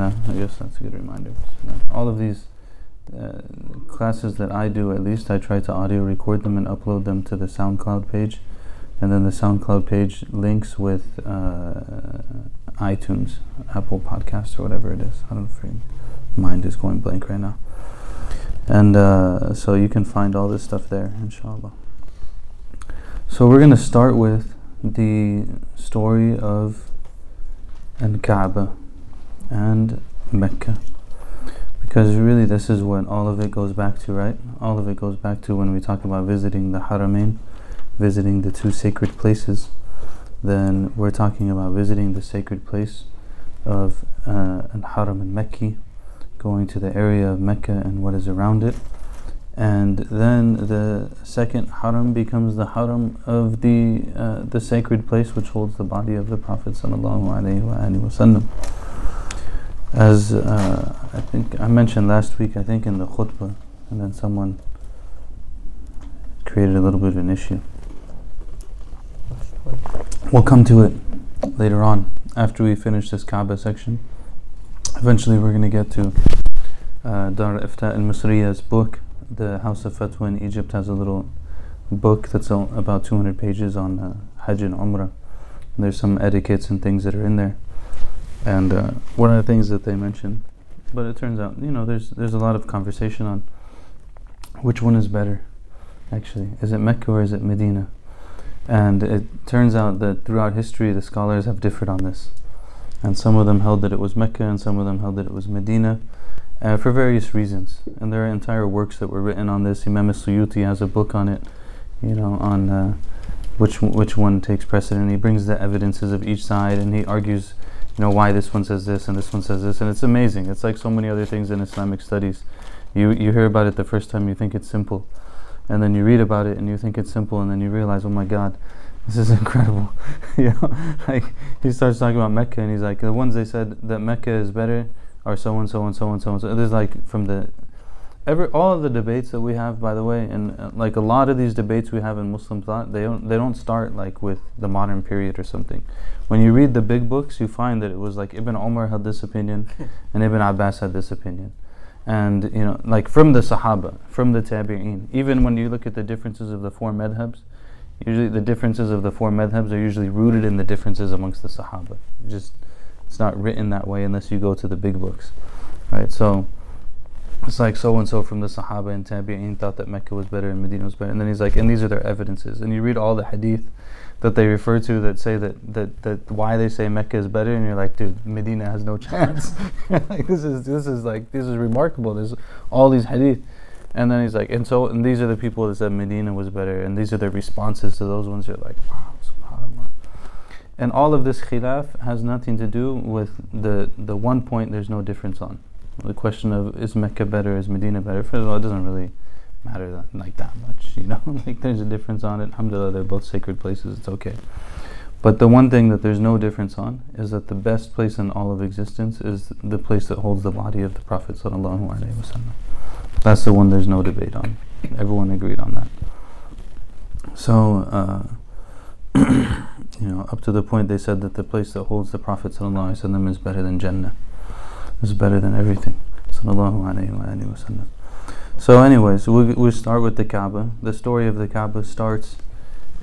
I guess that's a good reminder. All of these uh, classes that I do, at least, I try to audio record them and upload them to the SoundCloud page. And then the SoundCloud page links with uh, iTunes, Apple Podcasts, or whatever it is. I don't know if mind is going blank right now. And uh, so you can find all this stuff there, inshallah. So we're going to start with the story of Al Kaaba and Mecca. Because really, this is what all of it goes back to, right? All of it goes back to when we talk about visiting the Haramain, visiting the two sacred places. Then we're talking about visiting the sacred place of uh, Al Haram al Mecca, going to the area of Mecca and what is around it. And then the second haram becomes the haram of the uh, the sacred place which holds the body of the Prophet sallallahu alaihi wasallam. As uh, I think I mentioned last week, I think in the khutbah, and then someone created a little bit of an issue. We'll come to it later on after we finish this Kaaba section. Eventually, we're going to get to uh, Dar Ifta al Misriya's book the House of Fatwa in Egypt has a little book that's about 200 pages on uh, Hajj and Umrah. And there's some etiquettes and things that are in there. And uh, one of the things that they mention, but it turns out, you know, there's there's a lot of conversation on which one is better. Actually, is it Mecca or is it Medina? And it turns out that throughout history, the scholars have differed on this. And some of them held that it was Mecca, and some of them held that it was Medina uh, for various reasons. And there are entire works that were written on this. Imam Suyuti has a book on it, you know, on uh, which which one takes precedent. He brings the evidences of each side and he argues, you know, why this one says this and this one says this. And it's amazing. It's like so many other things in Islamic studies. You you hear about it the first time, you think it's simple, and then you read about it and you think it's simple, and then you realize, oh my God. This is incredible, you know. Like he starts talking about Mecca, and he's like, the ones they said that Mecca is better, or so and so and so and so and so. There's like from the every all of the debates that we have, by the way, and uh, like a lot of these debates we have in Muslim thought, they don't they don't start like with the modern period or something. When you read the big books, you find that it was like Ibn Omar had this opinion, and Ibn Abbas had this opinion, and you know, like from the Sahaba, from the Tabi'in. Even when you look at the differences of the four madhabs, usually the differences of the four madhabs are usually rooted in the differences amongst the Sahaba. Just it's not written that way unless you go to the big books, right? So it's like so and so from the Sahaba and Tabi'in thought that Mecca was better and Medina was better, and then he's like, and these are their evidences. And you read all the hadith that they refer to that say that that, that why they say Mecca is better, and you're like, dude, Medina has no chance. like this is this is like this is remarkable. There's all these hadith. And then he's like, and so, and these are the people that said Medina was better, and these are their responses to those ones. You're like, wow, subhanallah. and all of this khilaf has nothing to do with the, the one point there's no difference on. The question of is Mecca better, is Medina better? First of all, it doesn't really matter that, like that much, you know? like there's a difference on it. Alhamdulillah, they're both sacred places, it's okay. But the one thing that there's no difference on is that the best place in all of existence is the place that holds the body of the Prophet sallallahu alaihi wasallam. That's the one there's no debate on. Everyone agreed on that. So, uh, you know, up to the point they said that the place that holds the Prophet ﷺ is better than Jannah, is better than everything. So, anyways, we we start with the Kaaba. The story of the Kaaba starts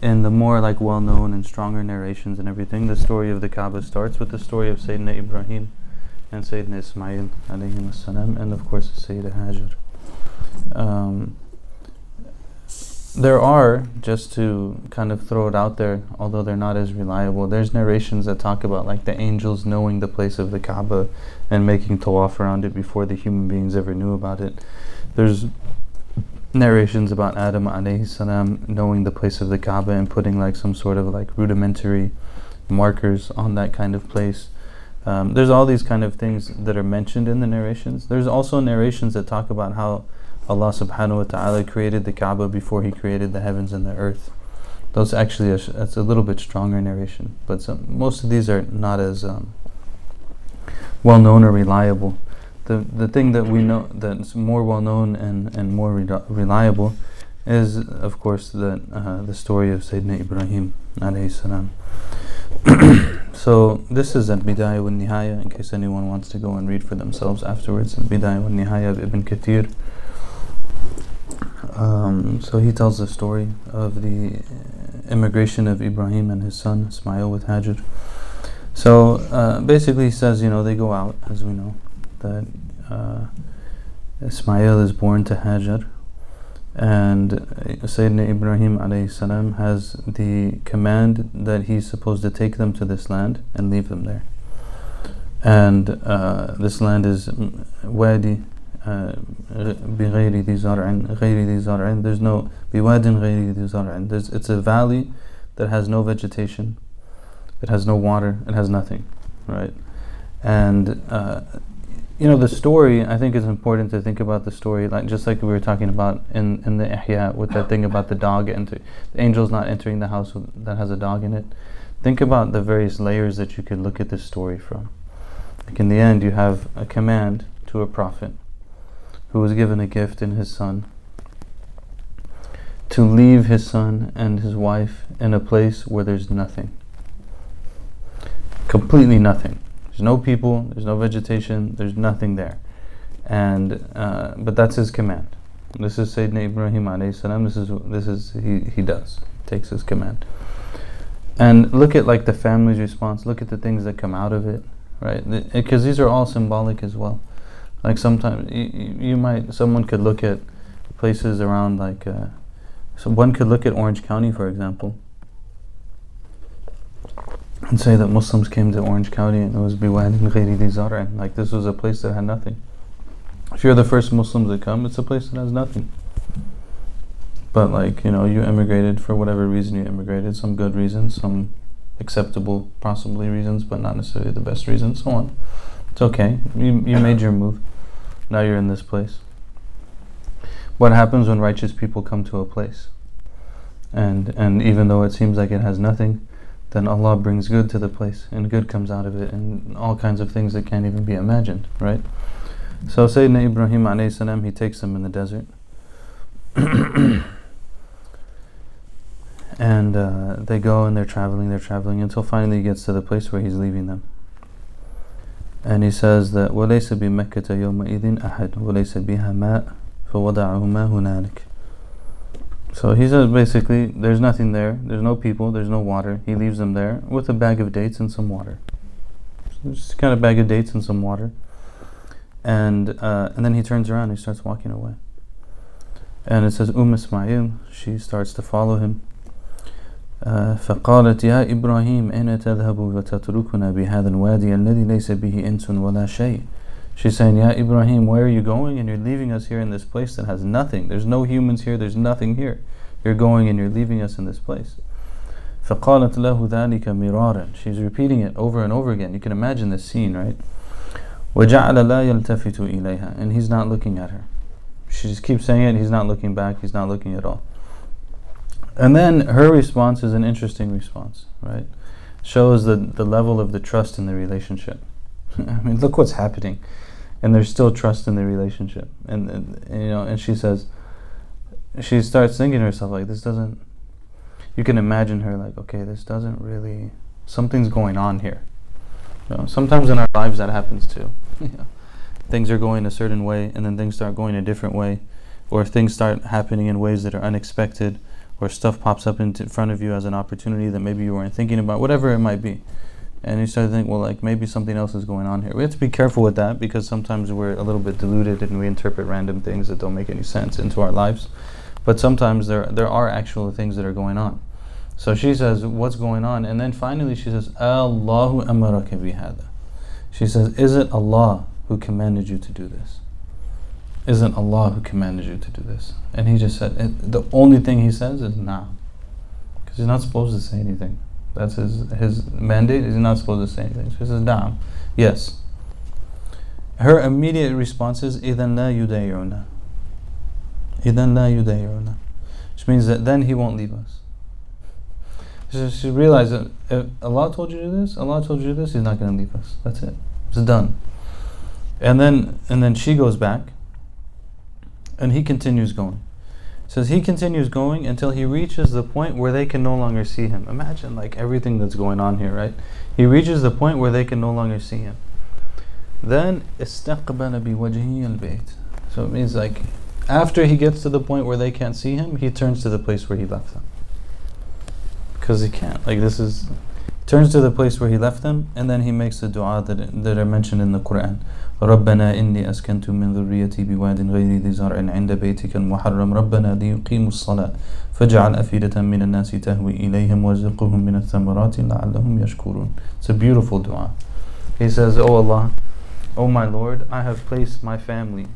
in the more like well-known and stronger narrations and everything. The story of the Kaaba starts with the story of Sayyidina Ibrahim and Sayyidina Ismail and of course Sayyidina Hajar. Um, there are, just to kind of throw it out there, although they're not as reliable, there's narrations that talk about like the angels knowing the place of the Kaaba and making tawaf around it before the human beings ever knew about it. There's narrations about Adam alayhi salam knowing the place of the Kaaba and putting like some sort of like rudimentary markers on that kind of place. Um, there's all these kind of things that are mentioned in the narrations. There's also narrations that talk about how Allah subhanahu wa ta'ala created the Kaaba before He created the heavens and the earth. Those actually, that's a little bit stronger narration, but some, most of these are not as um, well known or reliable. The, the thing that we know that's more well known and, and more re- reliable is, of course, the, uh, the story of Sayyidina Ibrahim. So this is Al-Bidayah wa Nihaya in case anyone wants to go and read for themselves afterwards. Al-Bidayah wa Nihaya of Ibn Kathir. Um, so he tells the story of the immigration of Ibrahim and his son Ismail with Hajar. So uh, basically, he says, you know, they go out, as we know, that uh, Ismail is born to Hajar, and Sayyidina Ibrahim alayhi salam has the command that he's supposed to take them to this land and leave them there. And uh, this land is wadi بغير ذي زرع غير ذي زرع there's no بواد غير ذي زرع there's, it's a valley that has no vegetation it has no water it has nothing right and uh, you know the story I think it's important to think about the story like just like we were talking about in, in the Ihya with that thing about the dog enter the angels not entering the house that has a dog in it think about the various layers that you could look at this story from like in the end you have a command to a prophet who was given a gift in his son to leave his son and his wife in a place where there's nothing. Completely nothing. There's no people, there's no vegetation, there's nothing there. And uh, but that's his command. This is Sayyidina Ibrahim alayhi salam. This is this is he, he does. Takes his command. And look at like the family's response, look at the things that come out of it, right? Because these are all symbolic as well. Like sometimes you, you might, someone could look at places around like, uh, so one could look at Orange County, for example, and say that Muslims came to Orange County and it was ghayri di Like this was a place that had nothing. If you're the first Muslims that come, it's a place that has nothing. But like, you know, you immigrated for whatever reason you immigrated, some good reasons, some acceptable possibly reasons, but not necessarily the best reasons, so on. It's okay. You, you made your move. Now you're in this place. What happens when righteous people come to a place? And and even though it seems like it has nothing, then Allah brings good to the place and good comes out of it and all kinds of things that can't even be imagined, right? So Sayyidina Ibrahim alayhi he takes them in the desert. and uh, they go and they're traveling, they're traveling until finally he gets to the place where he's leaving them. And he says that وَلَيْسَ بِمَكَّةَ يَوْمَئِذٍ أَحَدٌ وَلَيْسَ بِهَا مَاء فَوَضَعَهُ مَا هُنَالِكَ So he says basically there's nothing there, there's no people, there's no water. He leaves them there with a bag of dates and some water. So just kind of bag of dates and some water. And uh, and then he turns around and he starts walking away. And it says Umm Ismail, she starts to follow him. فقالت يا إبراهيم أين تذهب وتتركنا بهذا الوادي الذي ليس به إنس ولا شيء She's saying, Yeah, Ibrahim, where are you going? And you're leaving us here in this place that has nothing. There's no humans here, there's nothing here. You're going and you're leaving us in this place. فقالت له ذلك مرارا She's repeating it over and over again. You can imagine this scene, right? وجعل لا يلتفت إليها And he's not looking at her. She just keeps saying it, he's not looking back, he's not looking at all. And then her response is an interesting response, right? Shows the, the level of the trust in the relationship. I mean, look what's happening. And there's still trust in the relationship. And, and, you know, and she says, she starts thinking to herself, like, this doesn't, you can imagine her like, okay, this doesn't really, something's going on here. You know, sometimes in our lives that happens too. things are going a certain way and then things start going a different way. Or things start happening in ways that are unexpected, or stuff pops up in front of you as an opportunity that maybe you weren't thinking about, whatever it might be. And you start to think, well, like maybe something else is going on here. We have to be careful with that because sometimes we're a little bit deluded and we interpret random things that don't make any sense into our lives. But sometimes there there are actual things that are going on. So she says, what's going on? And then finally she says, Allahu amaraka. She says, is it Allah who commanded you to do this? Isn't Allah who commanded you to do this? And he just said, it, the only thing he says is nah. Because he's not supposed to say anything. That's his, his mandate, he's not supposed to say anything. So he says, nah, yes. Her immediate response is, إِذَنْ لَا يُدَيْعُنَا إِذَنْ لَا يُدَيْعُنَا Which means that then he won't leave us. So she realized that if Allah told you to do this, Allah told you to do this, He's not going to leave us. That's it. It's done. And then, and then she goes back and he continues going. says he continues going until he reaches the point where they can no longer see him. Imagine like everything that's going on here, right? He reaches the point where they can no longer see him. Then استقبل بوجهه البيت. So it means like after he gets to the point where they can't see him, he turns to the place where he left them. Because he can't. Like this is turns to the place where he left them and then he makes the dua that, that are mentioned in the Quran. ربنا إني أسكنت من ذريتي بواد غير ذي زرع عند بيتك المحرم ربنا ليقيموا الصلاة فاجعل أفئدة من الناس تهوي إليهم وارزقهم من الثمرات لعلهم يشكرون It's a beautiful dua. He says, Oh Allah, Oh my Lord, I have placed my family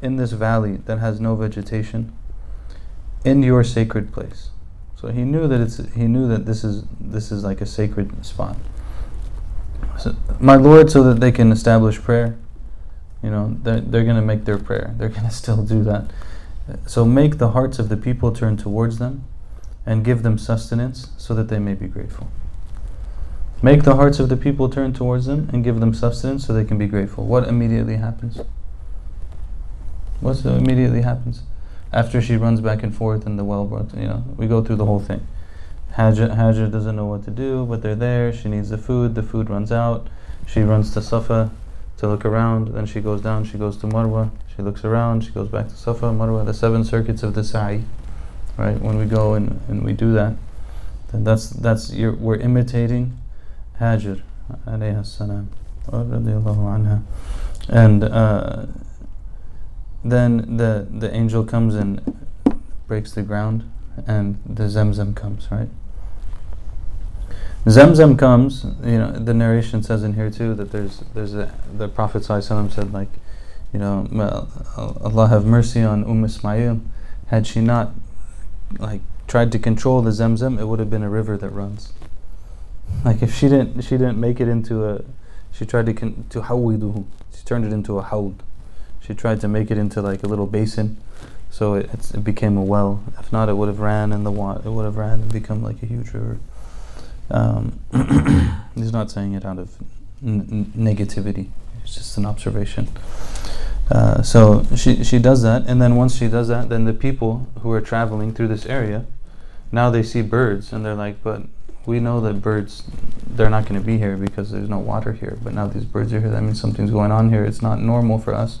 in this valley that has no vegetation in your sacred place. So he knew that it's he knew that this is this is like a sacred spot. My Lord, so that they can establish prayer. You know, they're, they're going to make their prayer. They're going to still do that. So make the hearts of the people turn towards them and give them sustenance so that they may be grateful. Make the hearts of the people turn towards them and give them sustenance so they can be grateful. What immediately happens? What immediately happens? After she runs back and forth in the well, you know, we go through the whole thing. Hajar, doesn't know what to do, but they're there. She needs the food. The food runs out. She runs to Safa to look around. Then she goes down. She goes to Marwa. She looks around. She goes back to Safa, Marwa. The seven circuits of the Sa'i. Right? When we go and, and we do that, then that's that's your, we're imitating Hajar alayhi salam anha. And uh, then the the angel comes and breaks the ground and the Zamzam comes, right? Zamzam comes, you know, the narration says in here too that there's there's a the Prophet said like, you know, Allah have mercy on Umm Ismail. Had she not like tried to control the Zamzam, it would have been a river that runs. Like if she didn't she didn't make it into a she tried to con- to hawiduhu. She turned it into a hawd. She tried to make it into like a little basin so it, it became a well. If not, it would have ran in the water. It would have ran and become like a huge river. Um, he's not saying it out of n- negativity. It's just an observation. Uh, so she she does that, and then once she does that, then the people who are traveling through this area, now they see birds, and they're like, but we know that birds, they're not going to be here because there's no water here. But now these birds are here. That means something's going on here. It's not normal for us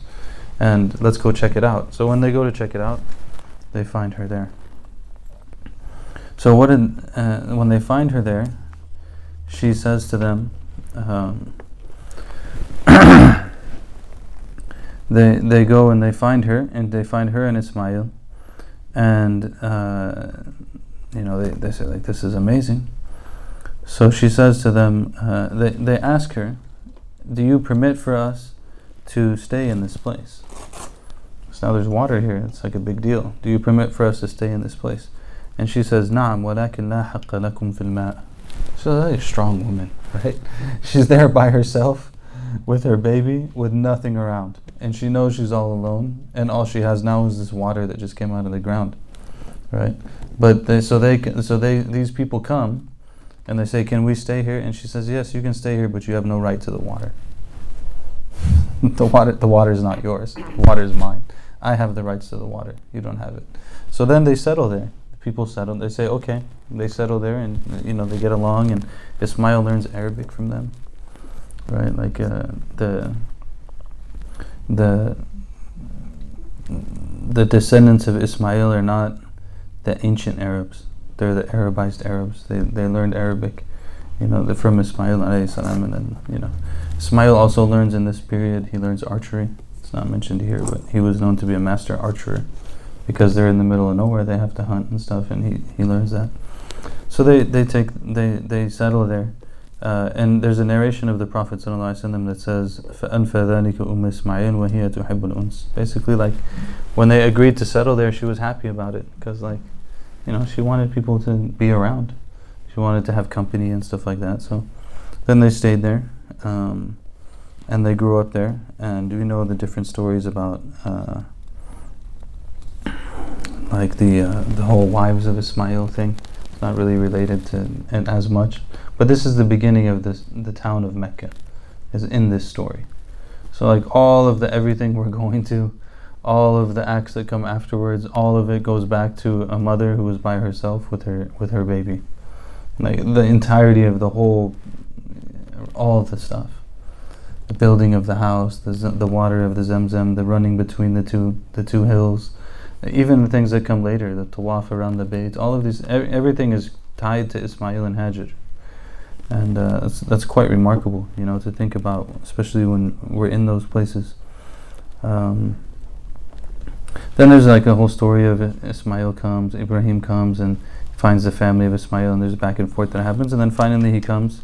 and let's go check it out. So when they go to check it out, they find her there. So what did, uh, when they find her there, she says to them, um, they they go and they find her and they find her and Ismail, and uh, you know they, they say like this is amazing. So she says to them, uh, they they ask her, do you permit for us to stay in this place? So now there's water here. It's like a big deal. Do you permit for us to stay in this place? And she says, نعم ولكن لا حق لكم في الماء. She's a very strong woman, right? She's there by herself with her baby with nothing around. And she knows she's all alone. And all she has now is this water that just came out of the ground, right? But they, so they, so they, these people come and they say, can we stay here? And she says, yes, you can stay here, but you have no right to the water. the water, the water is not yours. The water is mine. I have the rights to the water. You don't have it. So then they settle there. People settle. They say, okay. They settle there, and you know they get along. And Ismail learns Arabic from them, right? Like uh, the the the descendants of Ismail are not the ancient Arabs. They're the Arabized Arabs. They they learned Arabic, you know, from Ismail alayhi salam, and then you know, Ismail also learns in this period. He learns archery. It's not mentioned here, but he was known to be a master archer because they're in the middle of nowhere. They have to hunt and stuff, and he, he learns that. So they, they take they they settle there, uh, and there's a narration of the Prophet that says Basically, like when they agreed to settle there, she was happy about it because like you know she wanted people to be around. She wanted to have company and stuff like that. So then they stayed there. Um, and they grew up there. And we know the different stories about, uh, like the uh, the whole wives of Ismail thing. It's not really related to it as much, but this is the beginning of this the town of Mecca, is in this story. So like all of the everything we're going to, all of the acts that come afterwards, all of it goes back to a mother who was by herself with her with her baby. Like the entirety of the whole, all the stuff, the building of the house, the the water of the Zamzam, the running between the two the two hills, even the things that come later, the tawaf around the bayt, all of these, everything is tied to Ismail and Hajar. And uh, that's, that's quite remarkable, you know, to think about, especially when we're in those places. Um, then there's like a whole story of Ismail comes, Ibrahim comes, and finds the family of Ismail, and there's back and forth that happens, and then finally he comes,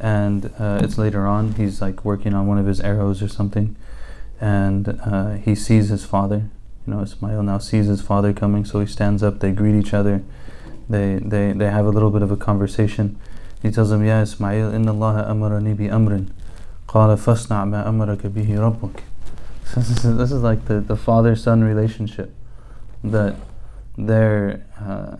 and uh, it's later on. He's like working on one of his arrows or something, and uh, he sees his father. You know, Ismail now sees his father coming, so he stands up. They greet each other. They they they have a little bit of a conversation. He tells him, "Ya Ismail, inna Allah amarani bi amrin, qala fasna' ma amaraka bihi rabbuk." this is, this is like the, the father son relationship that they're uh,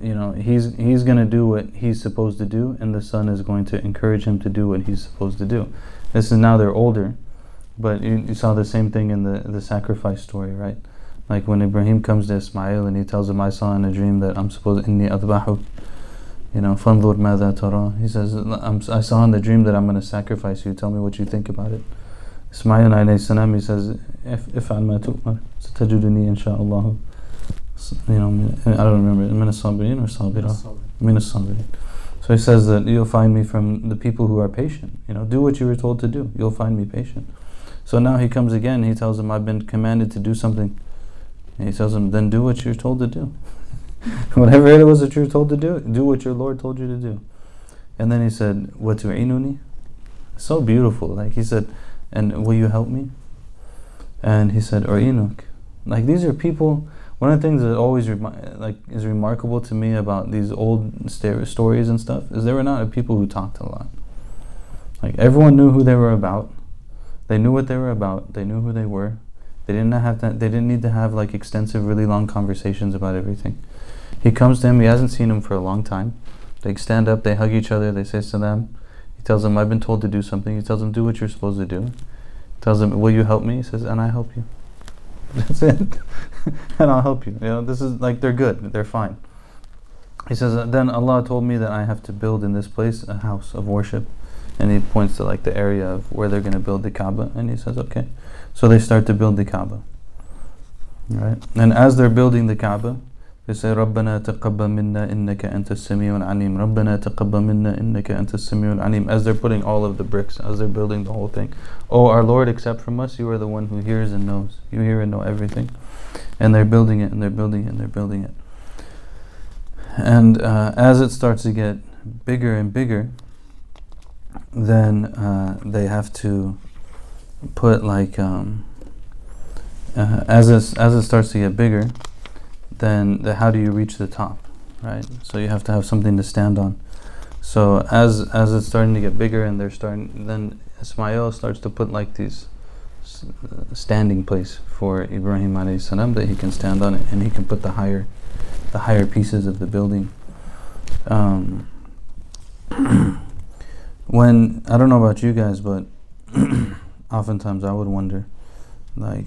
you know he's he's going to do what he's supposed to do and the son is going to encourage him to do what he's supposed to do. This is now they're older but you, you, saw the same thing in the the sacrifice story right? Like when ibrahim comes to ismail and he tells him i saw in a dream that i'm supposed in the adbahu you know fundur madha tara. He says i saw in the dream that i'm going to sacrifice you. Tell me what you think about it. Ismail alayhi salam he says if if al ma tu'mar satajiduni insha'allah you know, I don't remember, Minasabirin or Sabira? Minasabirin. So he says that you'll find me from the people who are patient. You know, do what you were told to do. You'll find me patient. So now he comes again. He tells him, I've been commanded to do something. And he tells him, then do what you're told to do. Whatever it was that you were told to do, do what your Lord told you to do. And then he said, Watu'inuni? So beautiful. Like he said, and will you help me? And he said, Or inuk." Like these are people one of the things that always remi- like is remarkable to me about these old st- stories and stuff is they were not people who talked a lot. Like everyone knew who they were about. They knew what they were about. They knew who they were. They didn't have to, They didn't need to have like extensive, really long conversations about everything. He comes to him. He hasn't seen him for a long time. They stand up. They hug each other. They say to them, he tells them, I've been told to do something. He tells them, do what you're supposed to do. He tells them, will you help me? He says, and I help you. That's it. and I'll help you. You know, this is like they're good. They're fine. He says, uh, then Allah told me that I have to build in this place a house of worship. And he points to like the area of where they're going to build the Kaaba. And he says, okay. So they start to build the Kaaba. Right? And as they're building the Kaaba, they say, ربنا تقبل منا إنك أنت السميع العليم ربنا تقبل منا إنك أنت السميع العليم as they're putting all of the bricks as they're building the whole thing oh our Lord accept from us you are the one who hears and knows you hear and know everything and they're building it and they're building it and they're building it and uh, as it starts to get bigger and bigger then uh, they have to put like um, uh, as it, as it starts to get bigger then the, how do you reach the top, right? So you have to have something to stand on. So as as it's starting to get bigger and they're starting, then Ismail starts to put like these standing place for Ibrahim alayhi salam that he can stand on it and he can put the higher the higher pieces of the building. Um, when I don't know about you guys, but oftentimes I would wonder, like,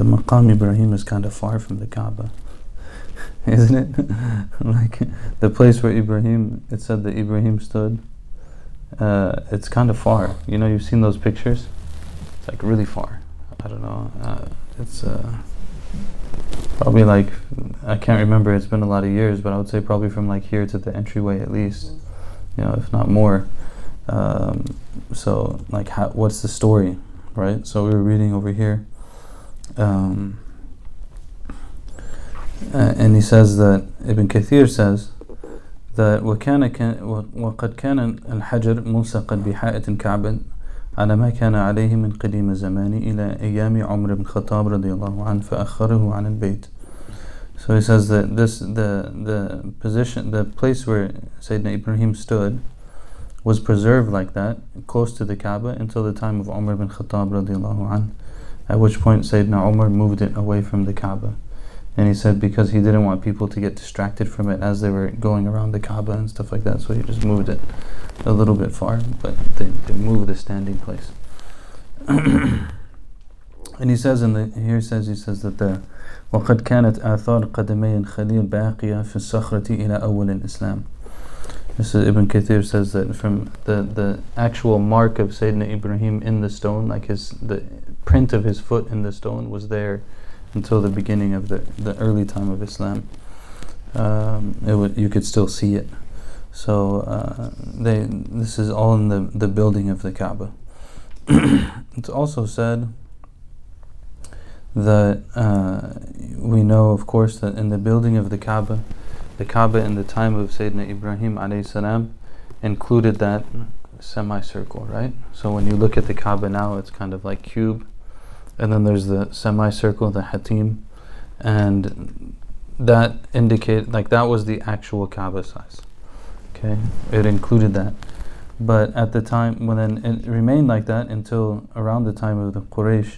the Maqam Ibrahim is kind of far from the Kaaba, isn't it? like the place where Ibrahim, it said that Ibrahim stood. Uh, it's kind of far. You know, you've seen those pictures. It's like really far. I don't know. Uh, it's uh, probably like I can't remember. It's been a lot of years, but I would say probably from like here to the entryway at least. You know, if not more. Um, so, like, how, what's the story, right? So we were reading over here um, uh, and he says that Ibn Kathir says that وكان كان وقد كان الحجر ملصقا بحائط كعب على ما كان عليه من قديم الزمان إلى أيام عمر بن الخطاب رضي الله عنه فأخره عن البيت. So he says that this the the position the place where Sayyidina Ibrahim stood was preserved like that close to the Kaaba until the time of Umar bin Khattab radiallahu anhu at which point Sayyidina Umar moved it away from the Kaaba. And he said because he didn't want people to get distracted from it as they were going around the Kaaba and stuff like that, so he just moved it a little bit far, but they, they moved the standing place. And he says in the here he says he says that the وقد كانت آثار قدمي الخليل باقية في الصخرة إلى أول الإسلام. This is Ibn Kathir says that from the, the actual mark of Sayyidina Ibrahim in the stone, like his the print of his foot in the stone was there until the beginning of the, the early time of Islam. Um, it would, you could still see it. So uh, they this is all in the, the building of the Kaaba. it's also said that uh, we know, of course, that in the building of the Kaaba, the Kaaba in the time of Sayyidina Ibrahim alayhi included that semicircle, right? So when you look at the Kaaba now, it's kind of like cube, and then there's the semicircle, the hatim, and that indicate like that was the actual Kaaba size. Okay, it included that. But at the time, when then it remained like that until around the time of the Quraysh,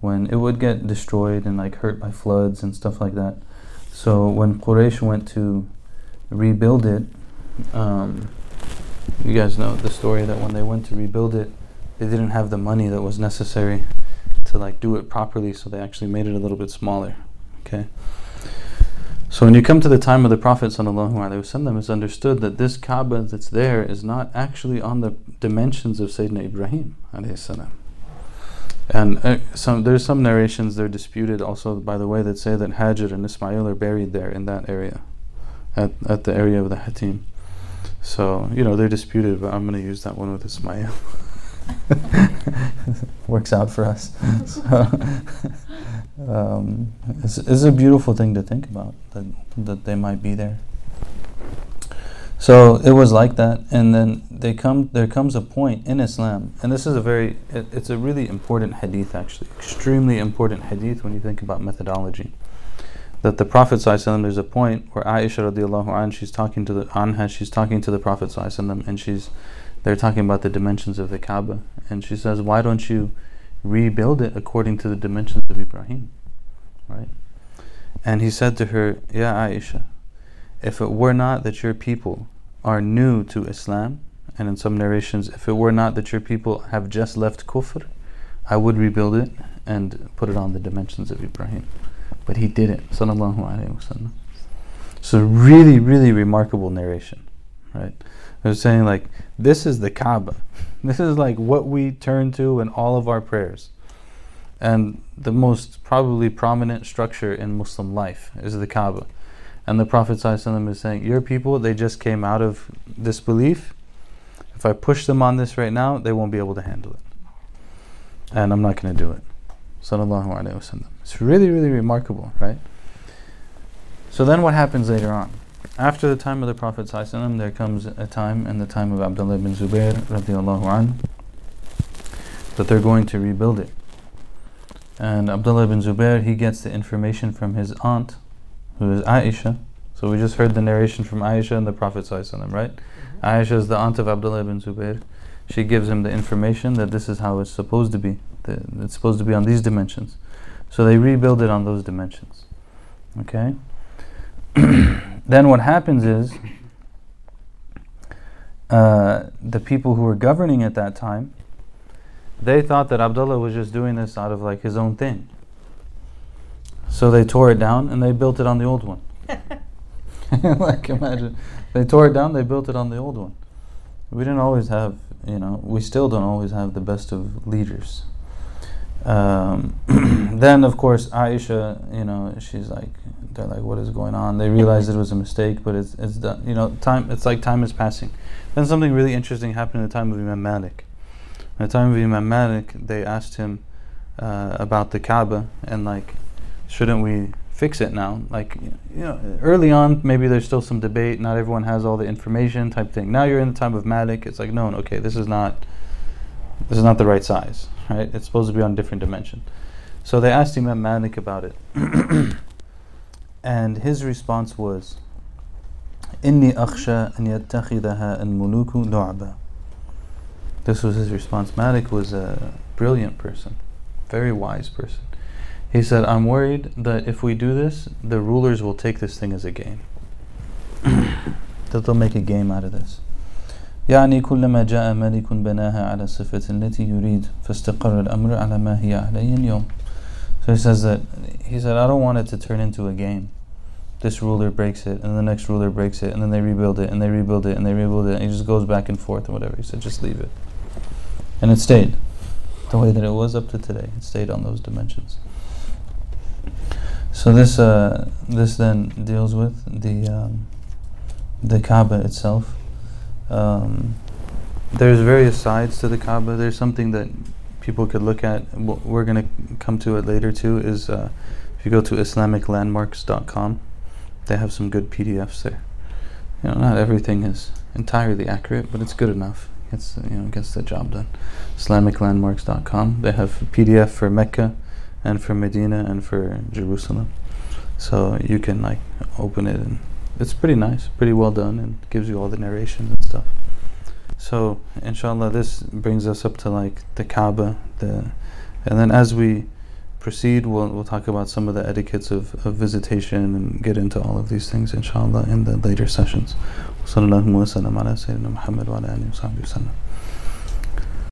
when it would get destroyed and like hurt by floods and stuff like that. So when Quraysh went to rebuild it, um, you guys know the story that when they went to rebuild it, they didn't have the money that was necessary to like do it properly, so they actually made it a little bit smaller. Okay. So when you come to the time of the Prophet wasallam, it's understood that this Kaaba that's there is not actually on the dimensions of Sayyidina Ibrahim salam. And uh, some, there's some narrations they're disputed also by the way that say that Hajar and Ismail are buried there in that area, at, at the area of the Hatim. So, you know, they're disputed, but I'm going to use that one with Ismail. Works out for us. so, um, it's, it's a beautiful thing to think about that, that they might be there. So it was like that, and then they come. There comes a point in Islam, and this is a very. It, it's a really important hadith, actually, extremely important hadith when you think about methodology. That the Prophet ﷺ, there's a point where Aisha radiallahu anh, she's talking to the anha, she's talking to the Prophet ﷺ, and she's, they're talking about the dimensions of the Kaaba, and she says, "Why don't you rebuild it according to the dimensions of Ibrahim?" Right? And he said to her, "Ya Aisha." if it were not that your people are new to Islam, and in some narrations, if it were not that your people have just left kufr, I would rebuild it and put it on the dimensions of Ibrahim. But he didn't. Sallallahu Alaihi Wasallam. So really, really remarkable narration. Right? Was saying like this is the Kaaba. This is like what we turn to in all of our prayers. And the most probably prominent structure in Muslim life is the Kaaba. And the Prophet ﷺ is saying, Your people, they just came out of disbelief. If I push them on this right now, they won't be able to handle it. And I'm not going to do it. Sallallahu Alaihi Wasallam. It's really, really remarkable, right? So then what happens later on? After the time of the Prophet ﷺ, there comes a time in the time of Abdullah bin Zubair radiallahu an, that they're going to rebuild it. And Abdullah bin Zubair, he gets the information from his aunt, who is Aisha. So we just heard the narration from Aisha and the Prophet ﷺ, right? Mm-hmm. Aisha is the aunt of Abdullah ibn Zubair. She gives him the information that this is how it's supposed to be. It's supposed to be on these dimensions. So they rebuild it on those dimensions. Okay? then what happens is uh, the people who were governing at that time, they thought that Abdullah was just doing this out of like his own thing. So they tore it down and they built it on the old one. like imagine, they tore it down, they built it on the old one. We didn't always have, you know, we still don't always have the best of leaders. Um, then of course Aisha, you know, she's like, they're like, what is going on? They realized it was a mistake, but it's it's done. You know, time. It's like time is passing. Then something really interesting happened in the time of Imam Malik. In the time of Imam Malik, they asked him uh, about the Kaaba and like shouldn't we fix it now? Like, you know, early on, maybe there's still some debate. Not everyone has all the information, type thing. Now you're in the time of Malik. It's like, no, okay, this is not, this is not the right size, right? It's supposed to be on different dimension. So they asked Imam Malik about it, and his response was, "Inni akhsha an yattakhidha an muluku du'aba." This was his response. Malik was a brilliant person, very wise person. He said, I'm worried that if we do this, the rulers will take this thing as a game. that they'll make a game out of this. يعني كلما جاء ملك بناها على الصفة التي يريد فاستقر الأمر على ما هي عليه اليوم So he says that he said, I don't want it to turn into a game. This ruler breaks it, and the next ruler breaks it, and then they rebuild it, and they rebuild it, and they rebuild it, and he just goes back and forth and whatever. He said, just leave it. And it stayed the way that it was up to today. It stayed on those dimensions. So this uh, this then deals with the um, the Kaaba itself. um, there's various sides to the Kaaba. There's something that people could look at. We're going to come to it later too. Is uh, if you go to IslamicLandmarks.com, they have some good PDFs there. You know, not everything is entirely accurate, but it's good enough. It's you know gets the job done. IslamicLandmarks.com. They have a PDF for Mecca, and for Medina, and for Jerusalem. So you can like open it, and it's pretty nice, pretty well done, and gives you all the narrations stuff. So inshallah, this brings us up to like the Kaaba, the, and then as we proceed, we'll, we'll talk about some of the etiquettes of, of visitation and get into all of these things inshallah in the later sessions.